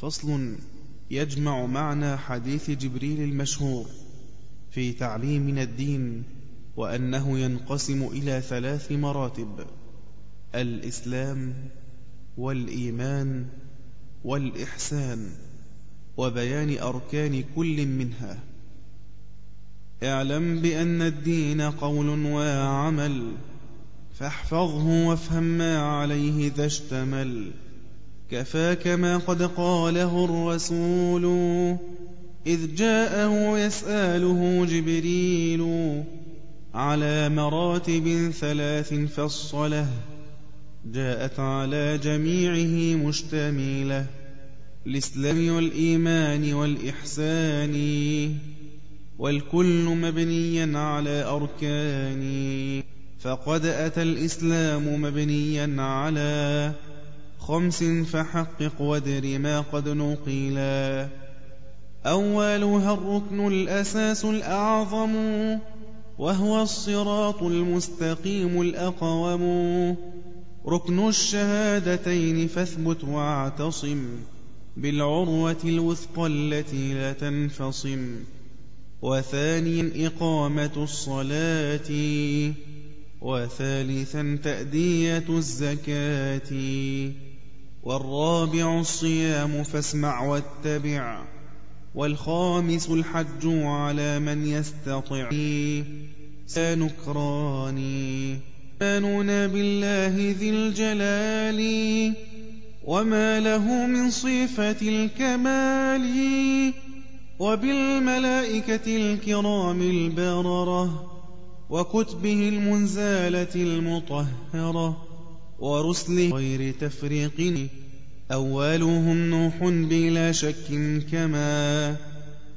فصل يجمع معنى حديث جبريل المشهور في تعليمنا الدين وأنه ينقسم إلى ثلاث مراتب الإسلام والإيمان والإحسان وبيان أركان كل منها. اعلم بأن الدين قول وعمل فاحفظه وافهم ما عليه ذا اشتمل. كفاك ما قد قاله الرسول. إذ جاءه يسأله جبريل على مراتب ثلاث فالصلة جاءت على جميعه مشتملة الإسلام والإيمان والإحسان والكل مبنيا على أركان فقد أتى الإسلام مبنيا على خمس فحقق وادر ما قد نقلا أولها الركن الأساس الأعظم وهو الصراط المستقيم الأقوم. ركن الشهادتين فاثبت واعتصم بالعروة الوثقى التي لا تنفصم. وثانيا إقامة الصلاة. وثالثا تأدية الزكاة. والرابع الصيام فاسمع واتبع والخامس الحج على من يستطع. سنكراني. إيماننا بالله ذي الجلال وما له من صفة الكمال وبالملائكة الكرام البررة وكتبه المنزالة المطهرة. ورسله غير تفريق. أولهم نوح بلا شك كما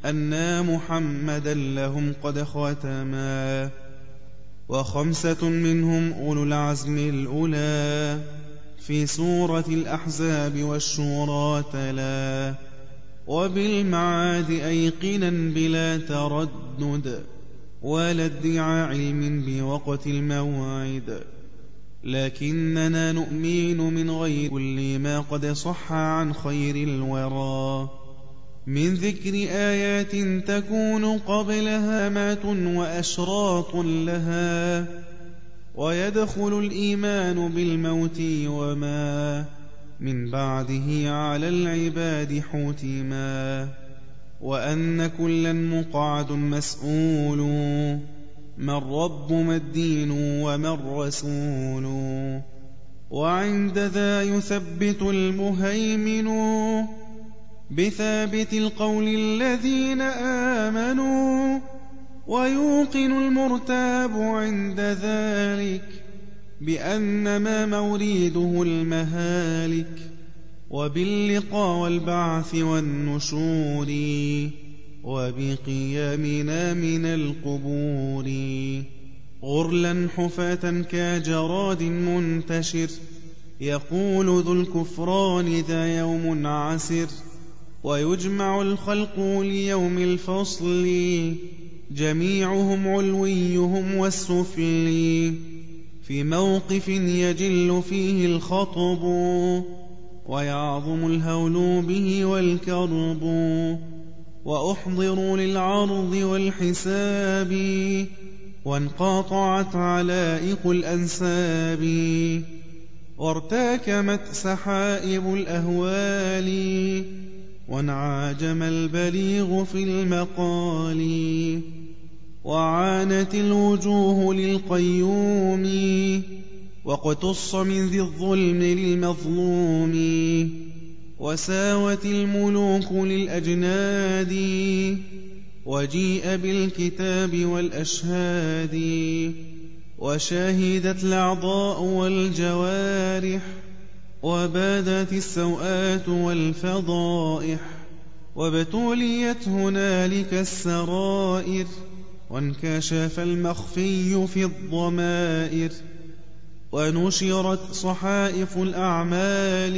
أن محمدا لهم قد ختما وخمسة منهم أولو العزم الأولى في سورة الأحزاب والشورى تلا. وبالمعاد أيقنا بلا تردد ولا ادعاء علم بوقت الموعد. لكننا نؤمن من غير كل ما قد صح عن خير الورى. من ذكر آيات تكون قبلها مات وأشراط لها. ويدخل الإيمان بالموت وما من بعده على العباد حتما. وأن كلا مقعد مسؤول. ما الرب ما الدين وما الرسول وعند ذا يثبت المهيمن بثابت القول الذين آمنوا. ويوقن المرتاب عند ذلك بأن ما موريده المهالك. وباللقاء والبعث والنشور. وبقيامنا من القبور. غرلا حفاة كجراد منتشر يقول ذو الكفران ذا يوم عسر. ويجمع الخلق ليوم الفصل جميعهم علويهم والسفلي في موقف يجل فيه الخطب ويعظم الهول به والكرب. وأحضروا للعرض والحساب وانقاطعت علائق الأنساب وارتاكمت سحائب الأهوال وانعاجم البليغ في المقال وعانت الوجوه للقيوم واقتص من ذي الظلم للمظلوم وساوت الملوك للأجناد وجيء بالكتاب والأشهاد وشاهدت الأعضاء والجوارح وبادت السوءات والفضائح وابتليت هنالك السرائر وانكشف المخفي في الضمائر ونشرت صحائف الأعمال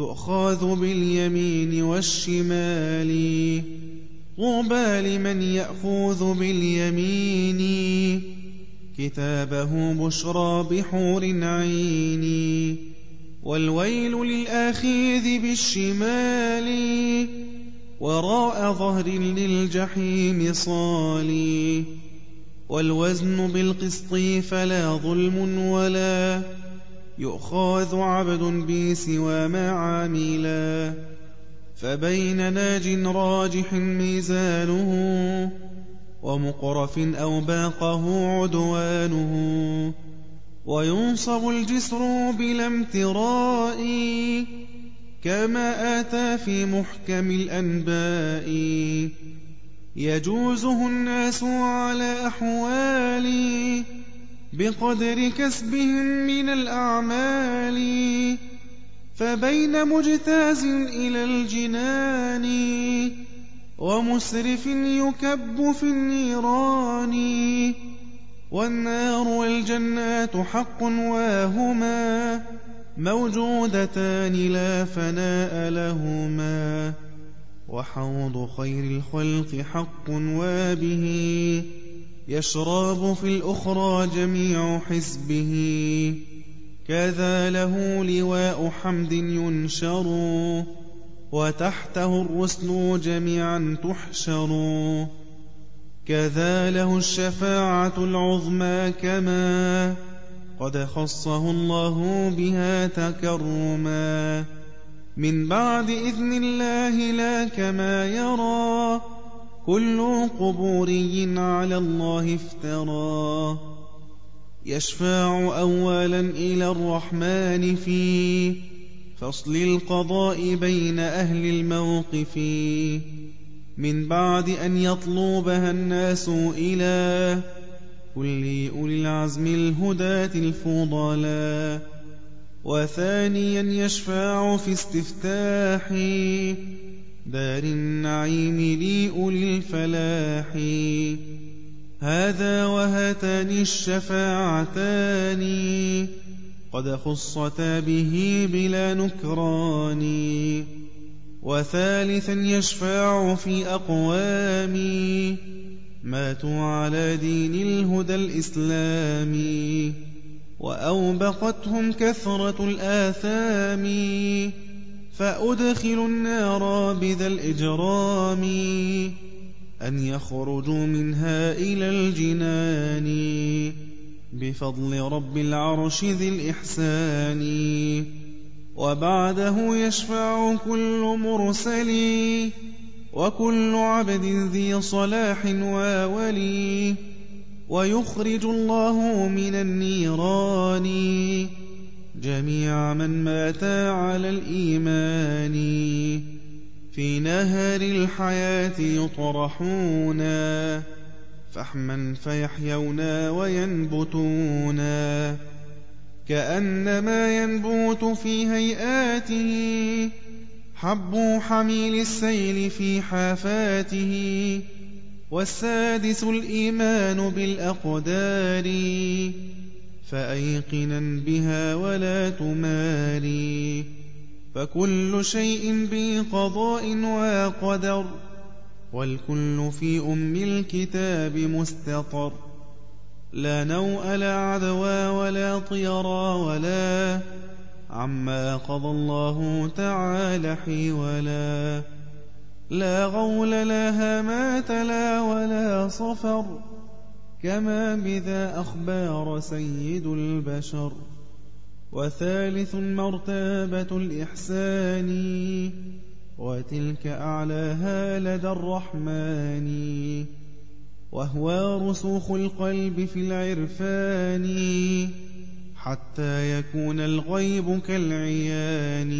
تؤخذ باليمين والشمال. طوبى لمن يأخذ باليمين. كتابه بشرى بحور عين. والويل للآخذ بالشمال. وراء ظهر للجحيم صالي والوزن بالقسط فلا ظلم ولا يؤخذ عبد بي سوى ما عاملا فبين ناج راجح ميزانه ومقرف أو باقه عدوانه وينصب الجسر بلا امتراء كما آتى في محكم الأنباء. يجوزه الناس على أحوال بقدر كسبهم من الأعمال فبين مجتاز إلى الجنان ومسرف يكب في النيران والنار والجنات حق واهما موجودتان لا فناء لهما وحوض خير الخلق حق وبه يشراب في الأخرى جميع حزبه. كذا له لواء حمد ينشر وتحته الرسل جميعا تحشر. كذا له الشفاعة العظمى كما قد خصه الله بها تكرما. من بعد إذن الله لا كما يرى كل قبوري على الله افترى. يشفع أولا إلى الرحمن في فصل القضاء بين أهل الموقف. من بعد أن يطلبها الناس إلى كل أولي العزم الهداة الفضلاء وثانيا يشفع في استفتاح دار النعيم لأولي الفلاح. هذا وهاتان الشفاعتان. قد خصتا به بلا نكران. وثالثا يشفع في أقوام. ماتوا على دين الهدى الإسلامي وأوبقتهم كثرة الآثام. فأدخلوا النار بذا الإجرام أن يخرجوا منها إلى الجنان بفضل رب العرش ذي الإحسان. وبعده يشفع كل مرسل وكل عبد ذي صلاح وولي ويخرج الله من النيران. جميع من مات على الإيمان. في نهر الحياة يطرحون فحما فيحيون وينبتون. كأنما ينبت في هيئاته حب حميل السيل في حافاته. والسادس الإيمان بالأقدار. فأيقنا بها ولا تماري فكل شيء بقضاء وقدر والكل في أم الكتاب مستطر لا نوء لا عدوى ولا طيرا ولا عما قضى الله تعالى حيولا لا غول لا هامات لا ولا صفر كما بذا أخبار سيد البشر وثالث مرتبة الإحسان وتلك أعلاها لدى الرحمن وهو رسوخ القلب في العرفان حتى يكون الغيب كالعيان.